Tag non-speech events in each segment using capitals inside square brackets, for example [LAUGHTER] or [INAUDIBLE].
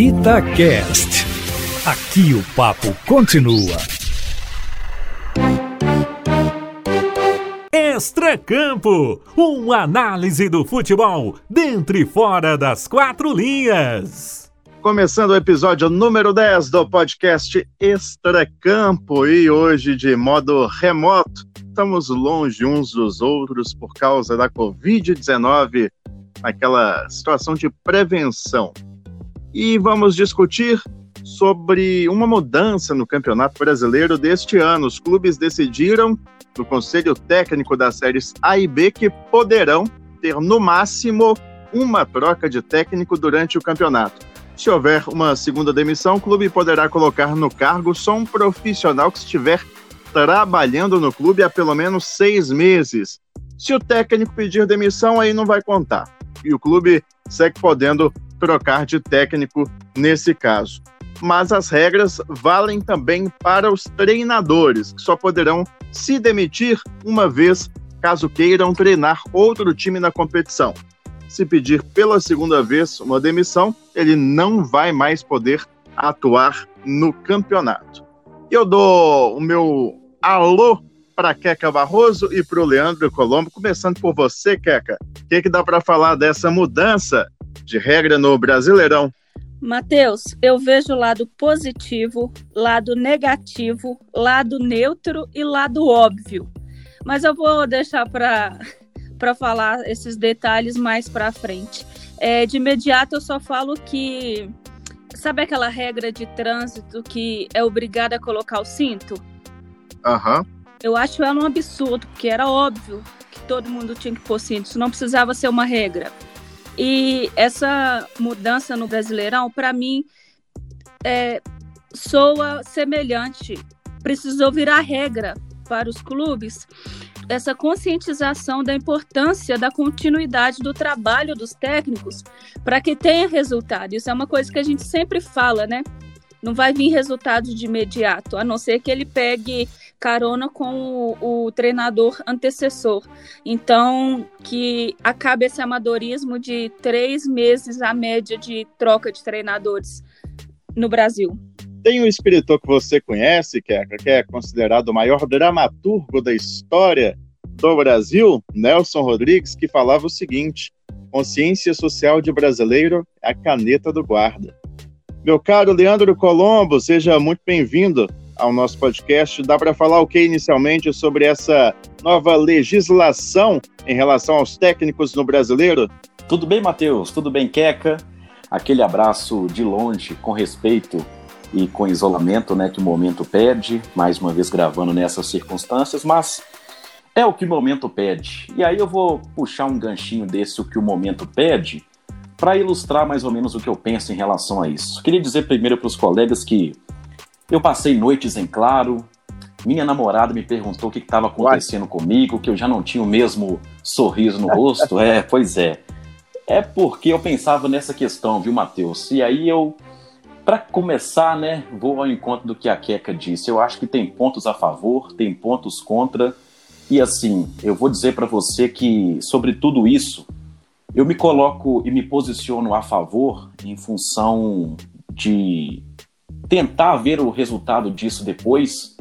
Itacast. Aqui o papo continua. Extracampo, uma análise do futebol dentro e fora das quatro linhas. Começando o episódio número 10 do podcast Extracampo e hoje de modo remoto. Estamos longe uns dos outros por causa da Covid-19, aquela situação de prevenção. E vamos discutir sobre uma mudança no Campeonato Brasileiro deste ano. Os clubes decidiram, no Conselho Técnico das séries A e B, que poderão ter no máximo uma troca de técnico durante o campeonato. Se houver uma segunda demissão, o clube poderá colocar no cargo só um profissional que estiver trabalhando no clube há pelo menos seis meses. Se o técnico pedir demissão, aí não vai contar. E o clube segue podendo trocar de técnico nesse caso. Mas as regras valem também para os treinadores, que só poderão se demitir uma vez caso queiram treinar outro time na competição se pedir pela segunda vez uma demissão, ele não vai mais poder atuar no campeonato. Eu dou o meu alô para Queca Barroso e para o Leandro Colombo, começando por você, Queca. O que, que dá para falar dessa mudança de regra no Brasileirão? Matheus, eu vejo lado positivo, lado negativo, lado neutro e lado óbvio. Mas eu vou deixar para [LAUGHS] para falar esses detalhes mais para frente. É, de imediato, eu só falo que. Sabe aquela regra de trânsito que é obrigada a colocar o cinto? Aham. Uhum. Eu acho ela um absurdo, porque era óbvio que todo mundo tinha que pôr cinto, isso não precisava ser uma regra. E essa mudança no Brasileirão, para mim, é, soa semelhante. Precisou virar regra para os clubes essa conscientização da importância da continuidade do trabalho dos técnicos para que tenha resultado. Isso é uma coisa que a gente sempre fala, né? Não vai vir resultado de imediato, a não ser que ele pegue carona com o, o treinador antecessor. Então, que acabe esse amadorismo de três meses a média de troca de treinadores no Brasil. Tem um escritor que você conhece, que é, que é considerado o maior dramaturgo da história do Brasil, Nelson Rodrigues, que falava o seguinte: consciência social de brasileiro é a caneta do guarda. Meu caro Leandro Colombo, seja muito bem-vindo ao nosso podcast. Dá para falar o que inicialmente sobre essa nova legislação em relação aos técnicos no brasileiro? Tudo bem, Matheus? Tudo bem, Queca? Aquele abraço de longe, com respeito e com isolamento, né, que o momento pede, mais uma vez gravando nessas circunstâncias, mas é o que o momento pede. E aí eu vou puxar um ganchinho desse o que o momento pede para ilustrar mais ou menos o que eu penso em relação a isso. Queria dizer primeiro para os colegas que eu passei noites em claro, minha namorada me perguntou o que estava acontecendo What? comigo, que eu já não tinha o mesmo sorriso no rosto. [LAUGHS] é, pois é. É porque eu pensava nessa questão, viu, Matheus? E aí eu para começar, né, vou ao encontro do que a Queca disse. Eu acho que tem pontos a favor, tem pontos contra. E assim, eu vou dizer para você que sobre tudo isso, eu me coloco e me posiciono a favor em função de tentar ver o resultado disso depois,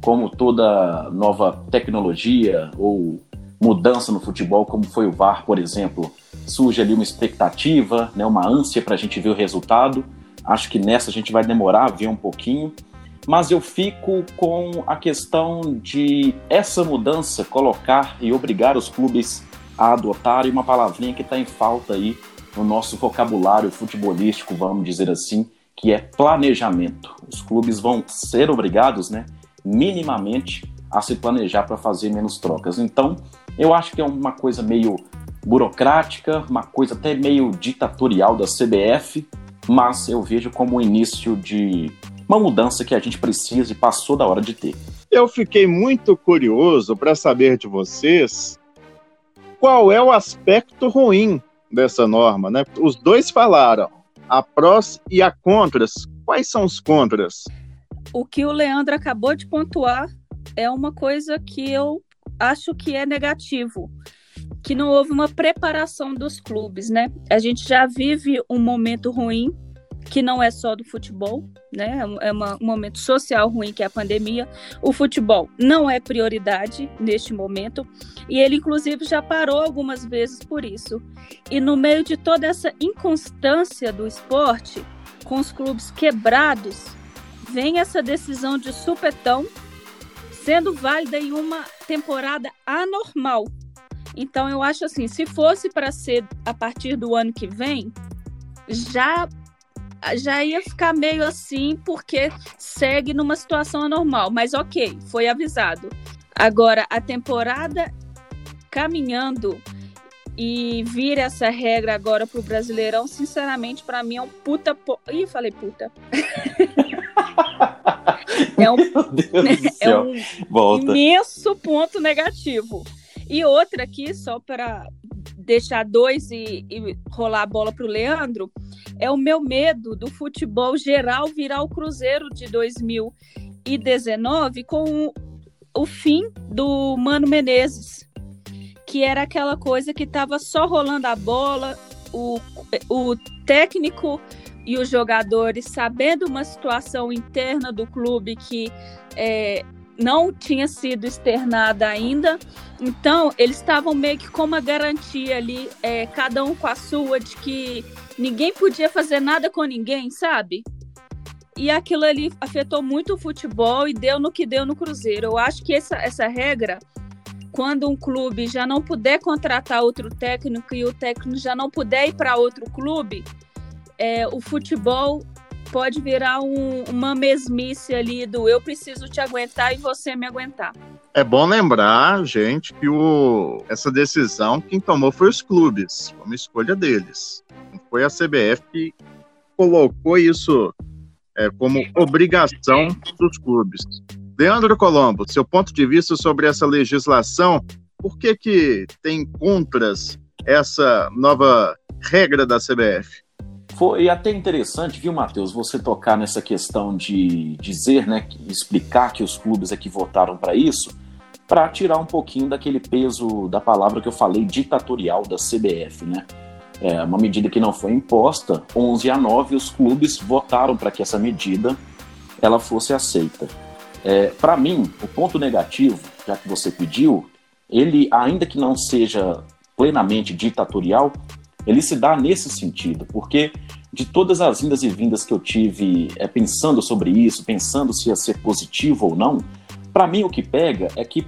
como toda nova tecnologia ou mudança no futebol, como foi o VAR, por exemplo, surge ali uma expectativa, né, uma ânsia para a gente ver o resultado. Acho que nessa a gente vai demorar a ver um pouquinho, mas eu fico com a questão de essa mudança colocar e obrigar os clubes a adotarem uma palavrinha que está em falta aí no nosso vocabulário futebolístico, vamos dizer assim, que é planejamento. Os clubes vão ser obrigados, né, minimamente, a se planejar para fazer menos trocas. Então, eu acho que é uma coisa meio burocrática, uma coisa até meio ditatorial da CBF, mas eu vejo como o início de uma mudança que a gente precisa e passou da hora de ter. Eu fiquei muito curioso para saber de vocês qual é o aspecto ruim dessa norma, né? Os dois falaram, a prós e a contras. Quais são os contras? O que o Leandro acabou de pontuar é uma coisa que eu acho que é negativo que não houve uma preparação dos clubes, né? A gente já vive um momento ruim que não é só do futebol, né? É uma, um momento social ruim que é a pandemia. O futebol não é prioridade neste momento e ele, inclusive, já parou algumas vezes por isso. E no meio de toda essa inconstância do esporte, com os clubes quebrados, vem essa decisão de supetão sendo válida em uma temporada anormal. Então eu acho assim, se fosse para ser a partir do ano que vem, já já ia ficar meio assim porque segue numa situação anormal, mas OK, foi avisado. Agora a temporada caminhando e vir essa regra agora pro Brasileirão, sinceramente, para mim é um puta. Po... Ih, falei puta. [LAUGHS] é um, [LAUGHS] é um imenso ponto negativo. E outra aqui, só para deixar dois e, e, rolar a bola para o Leandro, é o meu medo do futebol geral virar o Cruzeiro de 2019 com o, o fim do Mano Menezes, que era aquela coisa que estava só rolando a bola, o, o técnico e os jogadores sabendo uma situação interna do clube que é, não tinha sido externada ainda. Então, eles estavam meio que com uma garantia ali, é, cada um com a sua, de que ninguém podia fazer nada com ninguém, sabe? E aquilo ali afetou muito o futebol e deu no que deu no Cruzeiro. Eu acho que essa, essa regra, quando um clube já não puder contratar outro técnico e o técnico já não puder ir para outro clube, é, o futebol pode virar um, uma mesmice ali do eu preciso te aguentar e você me aguentar. É bom lembrar, gente, que o, essa decisão quem tomou foi os clubes, foi uma escolha deles. Não foi a CBF que colocou isso é, como obrigação dos clubes. Leandro Colombo, seu ponto de vista sobre essa legislação, por que, que tem contras essa nova regra da CBF? Foi até interessante, viu, Matheus, você tocar nessa questão de dizer, né, explicar que os clubes é que votaram para isso, para tirar um pouquinho daquele peso da palavra que eu falei, ditatorial da CBF, né? É uma medida que não foi imposta, 11 a 9 os clubes votaram para que essa medida ela fosse aceita. É, para mim, o ponto negativo, já que você pediu, ele, ainda que não seja plenamente ditatorial, ele se dá nesse sentido, porque de todas as vindas e vindas que eu tive é, pensando sobre isso, pensando se ia ser positivo ou não, para mim o que pega é que,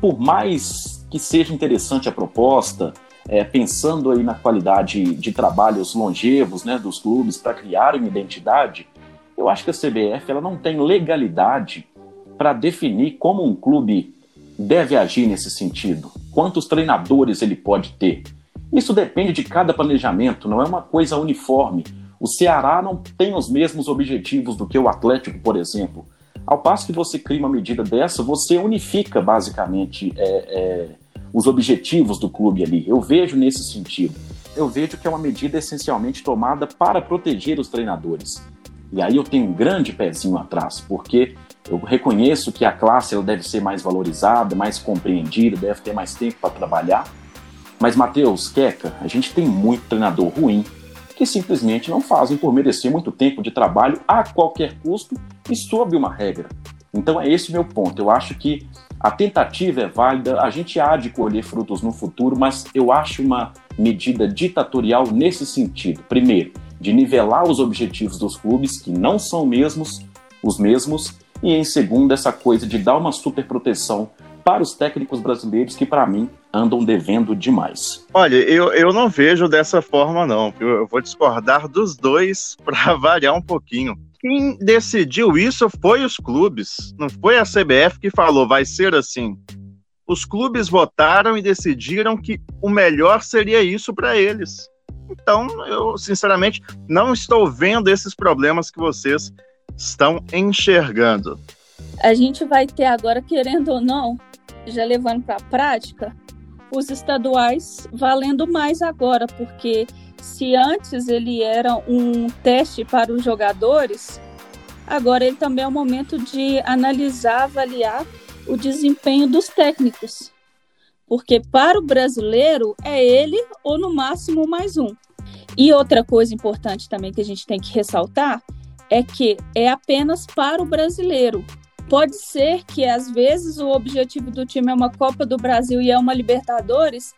por mais que seja interessante a proposta, é, pensando aí na qualidade de trabalhos longevos né, dos clubes para criar uma identidade, eu acho que a CBF ela não tem legalidade para definir como um clube deve agir nesse sentido, quantos treinadores ele pode ter isso depende de cada planejamento, não é uma coisa uniforme. O Ceará não tem os mesmos objetivos do que o Atlético, por exemplo. Ao passo que você cria uma medida dessa, você unifica basicamente é, é, os objetivos do clube ali. Eu vejo nesse sentido. Eu vejo que é uma medida essencialmente tomada para proteger os treinadores. E aí eu tenho um grande pezinho atrás, porque eu reconheço que a classe ela deve ser mais valorizada, mais compreendida, deve ter mais tempo para trabalhar. Mas, Matheus, Queca, a gente tem muito treinador ruim que simplesmente não fazem por merecer muito tempo de trabalho a qualquer custo e sob uma regra. Então é esse meu ponto. Eu acho que a tentativa é válida, a gente há de colher frutos no futuro, mas eu acho uma medida ditatorial nesse sentido. Primeiro, de nivelar os objetivos dos clubes, que não são mesmos os mesmos, e em segundo, essa coisa de dar uma superproteção para os técnicos brasileiros que, para mim, andam devendo demais. Olha, eu, eu não vejo dessa forma, não. Eu, eu vou discordar dos dois [LAUGHS] para variar um pouquinho. Quem decidiu isso foi os clubes, não foi a CBF que falou vai ser assim. Os clubes votaram e decidiram que o melhor seria isso para eles. Então, eu sinceramente não estou vendo esses problemas que vocês estão enxergando. A gente vai ter agora, querendo ou não, já levando para a prática, os estaduais valendo mais agora, porque se antes ele era um teste para os jogadores, agora ele também é o momento de analisar, avaliar o desempenho dos técnicos. Porque para o brasileiro é ele ou no máximo mais um. E outra coisa importante também que a gente tem que ressaltar é que é apenas para o brasileiro. Pode ser que às vezes o objetivo do time é uma Copa do Brasil e é uma Libertadores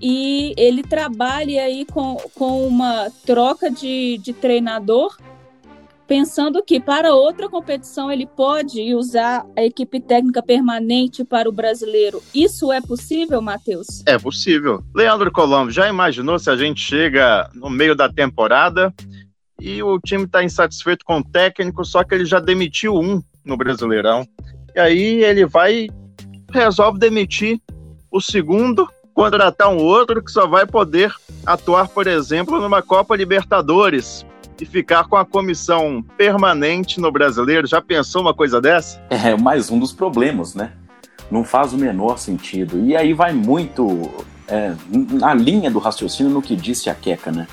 e ele trabalhe aí com, com uma troca de, de treinador pensando que para outra competição ele pode usar a equipe técnica permanente para o brasileiro. Isso é possível, Matheus? É possível. Leandro Colombo, já imaginou se a gente chega no meio da temporada e o time está insatisfeito com o técnico, só que ele já demitiu um no Brasileirão. E aí ele vai, resolve demitir o segundo, contratar um outro que só vai poder atuar, por exemplo, numa Copa Libertadores e ficar com a comissão permanente no brasileiro. Já pensou uma coisa dessa? É mais um dos problemas, né? Não faz o menor sentido. E aí vai muito é, na linha do raciocínio no que disse a Queca, né?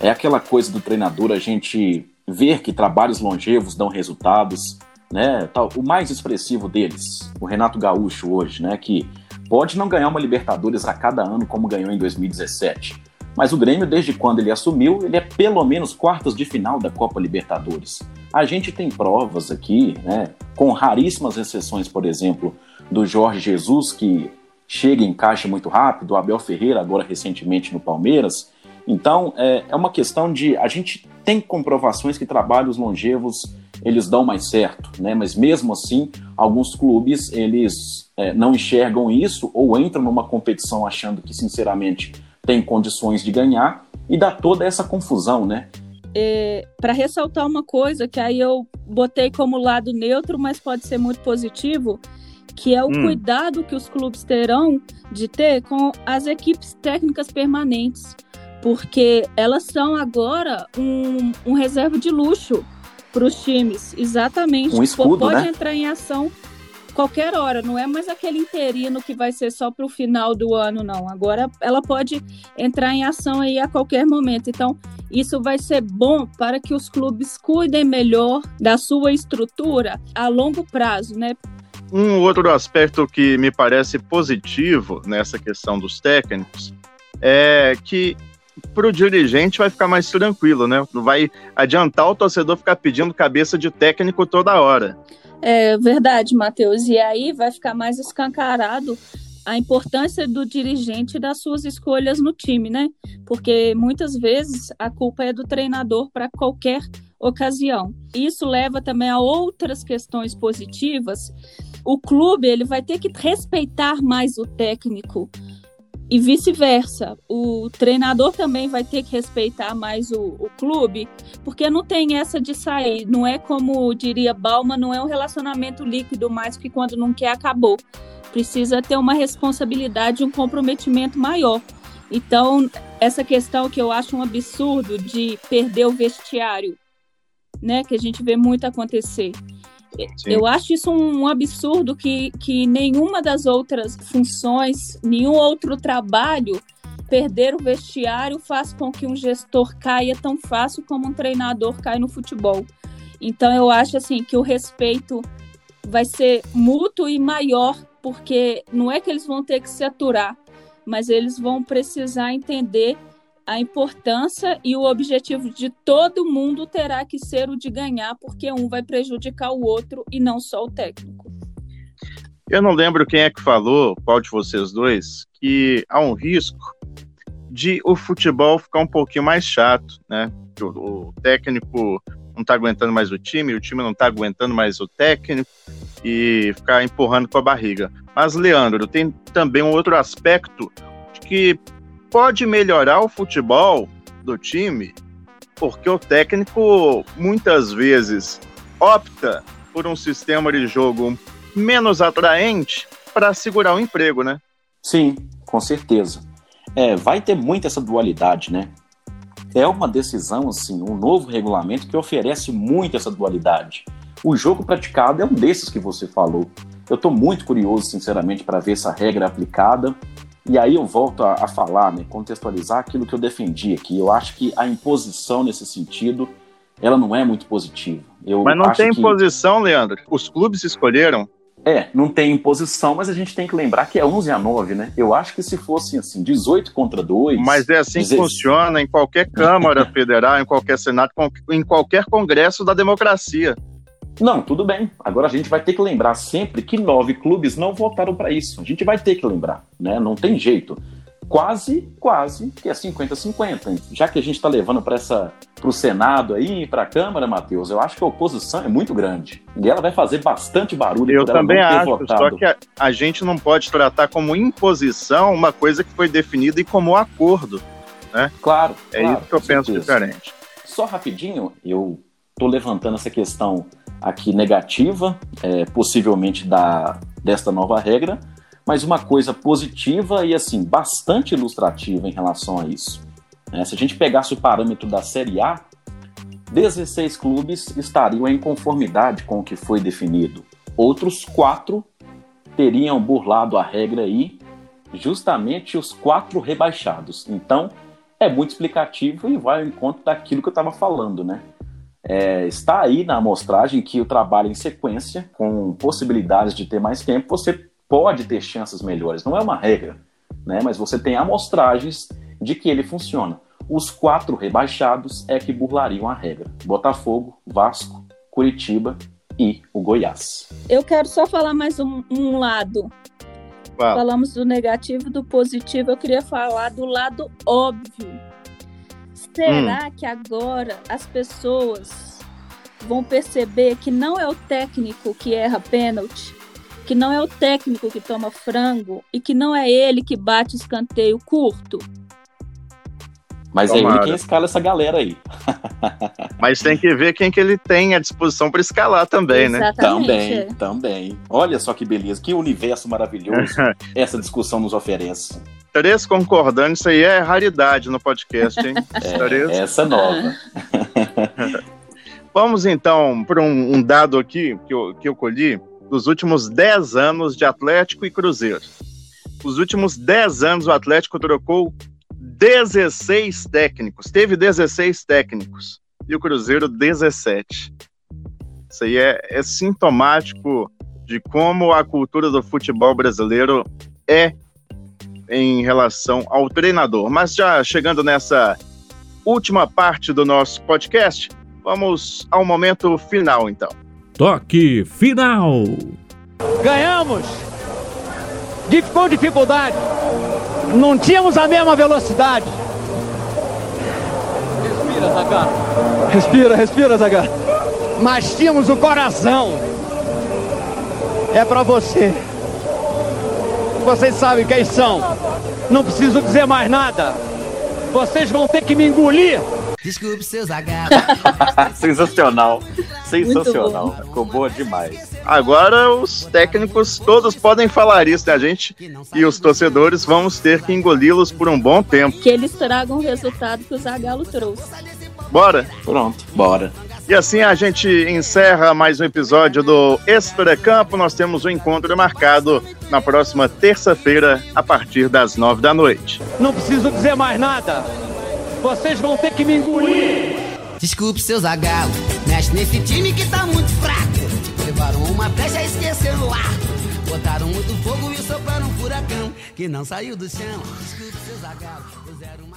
É aquela coisa do treinador a gente ver que trabalhos longevos dão resultados, né? O mais expressivo deles, o Renato Gaúcho hoje, né? Que pode não ganhar uma Libertadores a cada ano como ganhou em 2017 mas o Grêmio, desde quando ele assumiu, ele é pelo menos quartas de final da Copa Libertadores. A gente tem provas aqui, né, com raríssimas exceções, por exemplo, do Jorge Jesus, que chega e encaixa muito rápido, o Abel Ferreira, agora recentemente no Palmeiras. Então, é, é uma questão de. A gente tem comprovações que trabalhos longevos eles dão mais certo, né? Mas mesmo assim, alguns clubes eles é, não enxergam isso ou entram numa competição achando que, sinceramente, tem condições de ganhar e dá toda essa confusão, né? É, para ressaltar uma coisa que aí eu botei como lado neutro, mas pode ser muito positivo, que é o hum. cuidado que os clubes terão de ter com as equipes técnicas permanentes, porque elas são agora um, um reserva de luxo para os times, exatamente. Um escudo, pode né? entrar em ação qualquer hora, não é mais aquele interino que vai ser só para o final do ano, não. Agora ela pode entrar em ação aí a qualquer momento. Então, isso vai ser bom para que os clubes cuidem melhor da sua estrutura a longo prazo, né? Um outro aspecto que me parece positivo nessa questão dos técnicos é que para o dirigente vai ficar mais tranquilo, né? Não vai adiantar o torcedor ficar pedindo cabeça de técnico toda hora. É verdade, Matheus. E aí vai ficar mais escancarado a importância do dirigente das suas escolhas no time, né? Porque muitas vezes a culpa é do treinador para qualquer ocasião. Isso leva também a outras questões positivas. O clube ele vai ter que respeitar mais o técnico e vice-versa. O treinador também vai ter que respeitar mais o, o, clube, porque não tem essa de sair. Não é como diria Balma, não é um relacionamento líquido mais que quando não quer acabou. Precisa ter uma responsabilidade, um comprometimento maior. Então, essa questão que eu acho um absurdo de perder o vestiário, né, que a gente vê muito acontecer. Sim. Eu acho isso um absurdo que, que nenhuma das outras funções, nenhum outro trabalho, perder o vestiário faz com que um gestor caia tão fácil como um treinador cai no futebol. Então eu acho assim que o respeito vai ser mútuo e maior, porque não é que eles vão ter que se aturar, mas eles vão precisar entender a importância e o objetivo de todo mundo terá que ser o de ganhar, porque um vai prejudicar o outro e não só o técnico. Eu não lembro quem é que falou, qual de vocês dois, que há um risco de o futebol ficar um pouquinho mais chato, né? O, o técnico não está aguentando mais o time, o time não está aguentando mais o técnico e ficar empurrando com a barriga. Mas, Leandro, tem também um outro aspecto de que pode melhorar o futebol do time, porque o técnico muitas vezes opta por um sistema de jogo menos atraente para segurar o emprego, né? Sim, com certeza. É, vai ter muito essa dualidade, né? É uma decisão, assim, um novo regulamento que oferece muito essa dualidade. O jogo praticado é um desses que você falou. Eu estou muito curioso, sinceramente, para ver essa regra aplicada e aí eu volto a, a, falar, né, contextualizar aquilo que eu defendi aqui. Eu acho que a imposição nesse sentido, ela não é muito positiva. Eu Mas não tem que... imposição, Leandro. Os clubes escolheram. É, não tem imposição, mas a gente tem que lembrar que é 11 a 9, né? Eu acho que se fosse assim, 18 contra 2. Mas é assim que funciona em qualquer Câmara Federal, em qualquer Senado, em qualquer Congresso da democracia. Não, tudo bem. Agora a gente vai ter que lembrar sempre que nove clubes não votaram para isso. A gente vai ter que lembrar, né? Não tem jeito quase, quase que é 50-50. Já que a gente está levando para essa para o Senado aí, para a Câmara, Matheus, eu acho que a oposição é muito grande. E ela vai fazer bastante barulho. Eu também acho, votado. só que a, a, gente não pode tratar como imposição uma coisa que foi definida e como acordo. Né? Claro. É claro, isso que eu penso certeza. diferente. Só rapidinho, eu estou levantando essa questão aqui negativa, é, possivelmente da, desta nova regra, mas uma coisa positiva e assim bastante ilustrativa em relação a isso. É, se a gente pegasse o parâmetro da Série A, 16 clubes estariam em conformidade com o que foi definido. Outros quatro teriam burlado a regra aí, justamente os quatro rebaixados. Então, é muito explicativo e vai ao encontro daquilo que eu estava falando, né? É, está aí na amostragem que o trabalho em sequência, com possibilidades de ter mais tempo, você pode ter chances melhores. Não é uma regra, né? mas você tem amostragens de que ele funciona. Os quatro rebaixados é que burlariam a regra: Botafogo, Vasco, Curitiba e o Goiás. Eu quero só falar mais um, um lado. Falamos do negativo e do positivo. Eu queria falar do lado óbvio. Será hum. que agora as pessoas vão perceber que não é o técnico que erra pênalti, que não é o técnico que toma frango e que não é ele que bate escanteio curto. Mas Tomara. é ele quem escala essa galera aí. [LAUGHS] Mas tem que ver quem que ele tem à disposição para escalar também, né? Exatamente, né? Também, também. Olha só que beleza, que universo maravilhoso [LAUGHS] essa discussão nos oferece. Três concordando, isso aí é raridade no podcast, hein? [LAUGHS] É, essa nova. [LAUGHS] Vamos então para um, um, dado aqui que eu, que eu colhi dos últimos 10 anos de Atlético e Cruzeiro. Os últimos 10 anos o Atlético trocou 16 técnicos, teve 16 técnicos, e o Cruzeiro 17. Isso aí é, é sintomático de como a cultura do futebol brasileiro é em relação ao treinador. Mas já chegando nessa última parte do nosso podcast, vamos ao momento final então. Toque final. Ganhamos com dificuldade. Não tínhamos a mesma velocidade. Respira, Zagar. Respira, respira, Zagar. Mas tínhamos o coração. É para você. Vocês sabem quem são. Não preciso dizer mais nada. Vocês vão ter que me engolir. Desculpe seus [LAUGHS] agarros. Sensacional. Sensacional. Ficou boa demais. Agora os técnicos todos podem falar isso, né? A gente e os torcedores vamos ter que engoli-los por um bom tempo. Que eles tragam o resultado que o Zagallo trouxe. Bora? Pronto, bora. E assim a gente encerra mais um episódio do Extra Campo. Nós temos um encontro marcado na próxima terça-feira, a partir das nove da noite. Não preciso dizer mais nada. Vocês vão ter que me engolir. Desculpe, seus agalo. Mexe nesse time que tá muito fraco. Levaram uma flecha e esqueceram o ar. Botaram muito fogo e sopraram um furacão que não saiu do chão. Desculpe, seus agalos. Fizeram